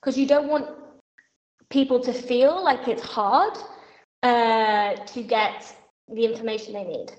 because you don't want people to feel like it's hard uh, to get the information they need.